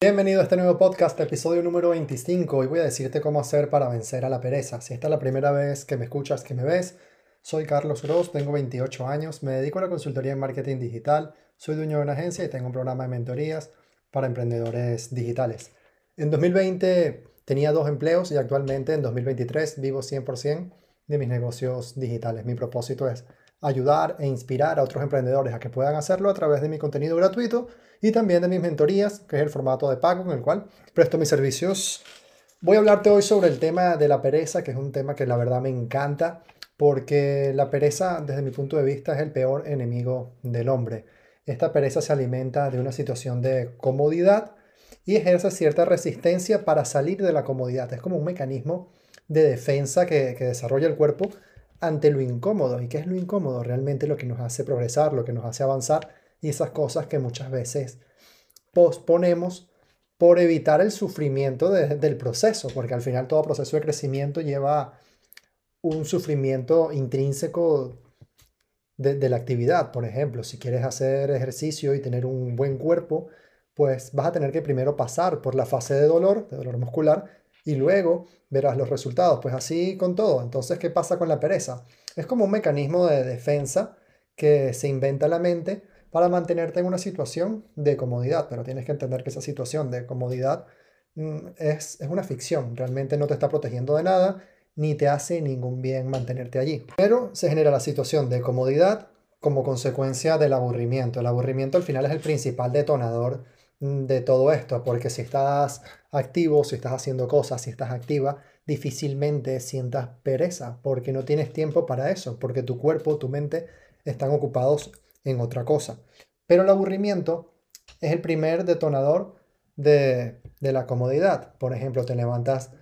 Bienvenido a este nuevo podcast, episodio número 25. Hoy voy a decirte cómo hacer para vencer a la pereza. Si esta es la primera vez que me escuchas, que me ves, soy Carlos Gross, tengo 28 años, me dedico a la consultoría en marketing digital, soy dueño de una agencia y tengo un programa de mentorías para emprendedores digitales. En 2020 tenía dos empleos y actualmente en 2023 vivo 100% de mis negocios digitales. Mi propósito es ayudar e inspirar a otros emprendedores a que puedan hacerlo a través de mi contenido gratuito y también de mis mentorías, que es el formato de pago en el cual presto mis servicios. Voy a hablarte hoy sobre el tema de la pereza, que es un tema que la verdad me encanta, porque la pereza, desde mi punto de vista, es el peor enemigo del hombre. Esta pereza se alimenta de una situación de comodidad y ejerce cierta resistencia para salir de la comodidad. Es como un mecanismo de defensa que, que desarrolla el cuerpo ante lo incómodo. ¿Y qué es lo incómodo? Realmente lo que nos hace progresar, lo que nos hace avanzar y esas cosas que muchas veces posponemos por evitar el sufrimiento del proceso, porque al final todo proceso de crecimiento lleva un sufrimiento intrínseco de, de, la actividad. Por ejemplo, si quieres hacer ejercicio y tener un buen cuerpo, pues vas a tener que primero pasar por la fase de dolor, de dolor muscular, y luego verás los resultados. Pues así con todo. Entonces, ¿qué pasa con la pereza? Es como un mecanismo de defensa que se inventa la mente para mantenerte en una situación de comodidad, pero tienes que entender que esa situación de comodidad mm, es, es una ficción, realmente no te está protegiendo de nada, ni te hace ningún bien mantenerte allí. Pero se genera la situación de comodidad como consecuencia del aburrimiento. El aburrimiento al final es el principal detonador de todo esto, porque si estás activo, si estás haciendo cosas, si estás activa, difícilmente sientas pereza, porque no tienes tiempo para eso, porque tu cuerpo, tu mente están ocupados en otra cosa. Pero el aburrimiento es el primer detonador de, la comodidad. Por ejemplo, te levantas,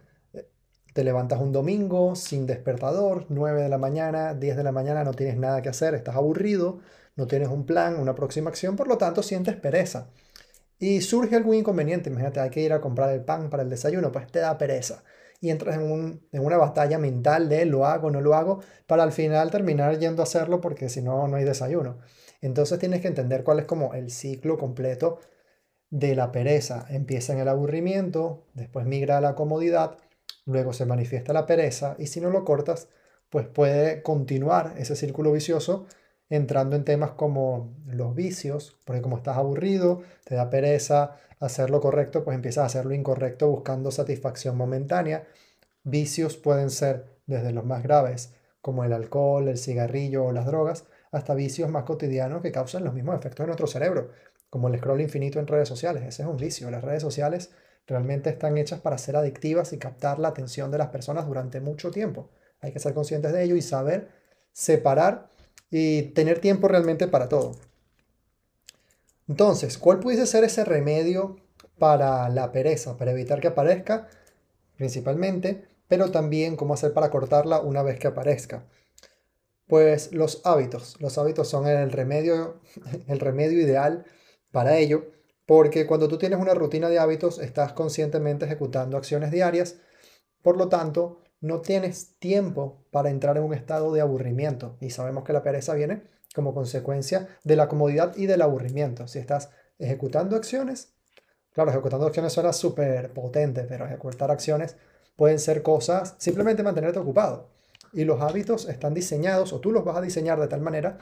te levantas un domingo sin despertador, 9 de la mañana, 10 de la mañana, no tienes nada que hacer, estás aburrido, no tienes un plan, una próxima acción, por lo tanto sientes pereza. Y surge algún inconveniente, imagínate, hay que ir a comprar el pan para el desayuno, pues te da pereza. Y entras en, en una batalla mental de lo hago, no lo hago, para al final terminar yendo a hacerlo porque si no, no hay desayuno. Entonces tienes que entender cuál es como el ciclo completo de la pereza. Empieza en el aburrimiento, después migra a la comodidad, luego se manifiesta la pereza y si no lo cortas, pues puede continuar ese círculo vicioso entrando en temas como los vicios, porque como estás aburrido, te da pereza hacer lo correcto, pues empiezas a hacer lo incorrecto buscando satisfacción momentánea. Vicios pueden ser desde los más graves, como el alcohol, el cigarrillo o las drogas, hasta vicios más cotidianos que causan los mismos efectos en nuestro cerebro, como el scroll infinito en redes sociales. Ese es un vicio. Las redes sociales realmente están hechas para ser adictivas y captar la atención de las personas durante mucho tiempo. Hay que ser conscientes de ello y saber separar y tener tiempo realmente para todo. Entonces, ¿cuál pudiese ser ese remedio para la pereza, para evitar que aparezca principalmente, pero también cómo hacer para cortarla una vez que aparezca? Pues los hábitos. Los hábitos son el remedio, el remedio ideal para ello, porque cuando tú tienes una rutina de hábitos, estás conscientemente ejecutando acciones diarias, por lo tanto, no tienes tiempo para entrar en un estado de aburrimiento. Y sabemos que la pereza viene como consecuencia de la comodidad y del aburrimiento. Si estás ejecutando acciones, claro, ejecutando acciones suena súper potente, pero ejecutar acciones pueden ser cosas, simplemente mantenerte ocupado. Y los hábitos están diseñados, o tú los vas a diseñar de tal manera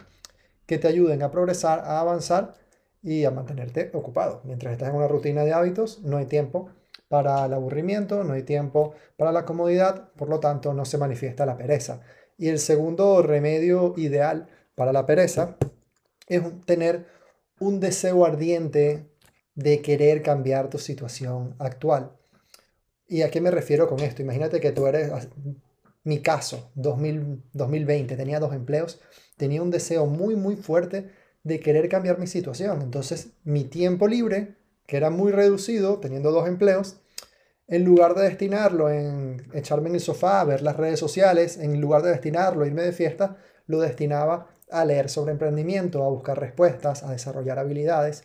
que te ayuden a progresar, a avanzar y a mantenerte ocupado. Mientras estás en una rutina de hábitos, no hay tiempo para el aburrimiento, no hay tiempo para la comodidad, por lo tanto no se manifiesta la pereza. Y el segundo remedio ideal para la pereza es tener un deseo ardiente de querer cambiar tu situación actual. ¿Y a qué me refiero con esto? Imagínate que tú eres mi caso, 2020, tenía dos empleos, tenía un deseo muy, muy fuerte de querer cambiar mi situación. Entonces, mi tiempo libre, que era muy reducido, teniendo dos empleos, en lugar de destinarlo en echarme en el sofá a ver las redes sociales, en lugar de destinarlo a irme de fiesta, lo destinaba a leer sobre emprendimiento, a buscar respuestas, a desarrollar habilidades.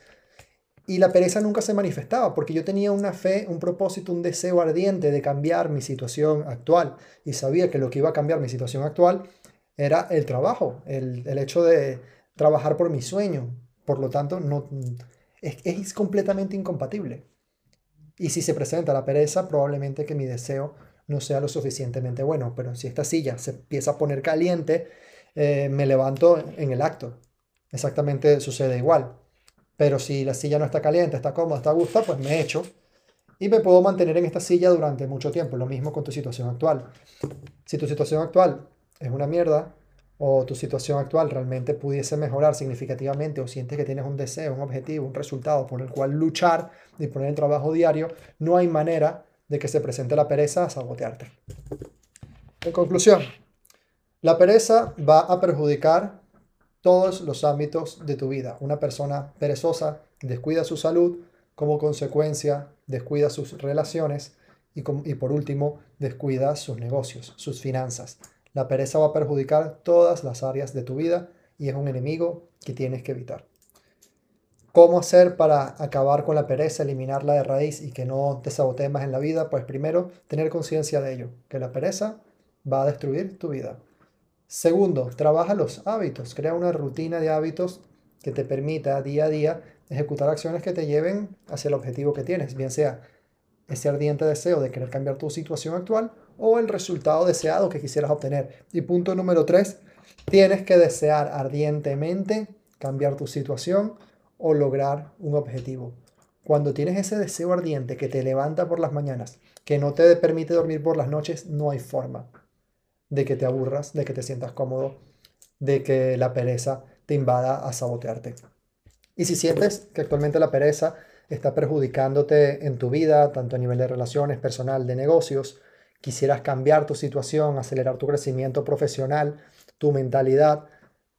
Y la pereza nunca se manifestaba porque yo tenía una fe, un propósito, un deseo ardiente de cambiar mi situación actual. Y sabía que lo que iba a cambiar mi situación actual era el trabajo, el, hecho de trabajar por mi sueño. Por lo tanto, no, es, es completamente incompatible. Y si se presenta la pereza, probablemente que mi deseo no sea lo suficientemente bueno. Pero si esta silla se empieza a poner caliente, eh, me levanto en el acto. Exactamente sucede igual. Pero si la silla no está caliente, está cómoda, está a gusto, pues me echo y me puedo mantener en esta silla durante mucho tiempo. Lo mismo con tu situación actual. Si tu situación actual es una mierda o tu situación actual realmente pudiese mejorar significativamente o sientes que tienes un deseo, un objetivo, un resultado por el cual luchar y poner el trabajo diario, no hay manera de que se presente la pereza a sabotearte. En conclusión, la pereza va a perjudicar todos los ámbitos de tu vida. Una persona perezosa descuida su salud, como consecuencia descuida sus relaciones y, y por último descuida sus negocios, sus finanzas. La pereza va a perjudicar todas las áreas de tu vida y es un enemigo que tienes que evitar. ¿Cómo hacer para acabar con la pereza, eliminarla de raíz y que no te sabotee más en la vida? Pues primero, tener conciencia de ello, que la pereza va a destruir tu vida. Segundo, trabaja los hábitos, crea una rutina de hábitos que te permita día a día ejecutar acciones que te lleven hacia el objetivo que tienes, bien sea ese ardiente deseo de querer cambiar tu situación actual o el resultado deseado que quisieras obtener. Y punto número tres, tienes que desear ardientemente cambiar tu situación o lograr un objetivo. Cuando tienes ese deseo ardiente que te levanta por las mañanas, que no te permite dormir por las noches, no hay forma de que te aburras, de que te sientas cómodo, de que la pereza te invada a sabotearte. Y si sientes que actualmente la pereza está perjudicándote en tu vida, tanto a nivel de relaciones, personal, de negocios, quisieras cambiar tu situación, acelerar tu crecimiento profesional, tu mentalidad,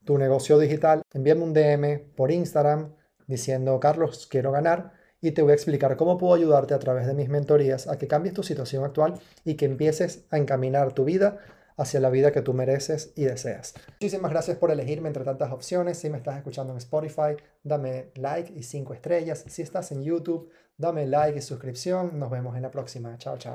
tu negocio digital, envíame un DM por Instagram diciendo, Carlos, quiero ganar y te voy a explicar cómo puedo ayudarte a través de mis mentorías a que cambies tu situación actual y que empieces a encaminar tu vida hacia la vida que tú mereces y deseas. Muchísimas gracias por elegirme entre tantas opciones. Si me estás escuchando en Spotify, dame like y 5 estrellas. Si estás en YouTube, dame like y suscripción. Nos vemos en la próxima. Chao, chao.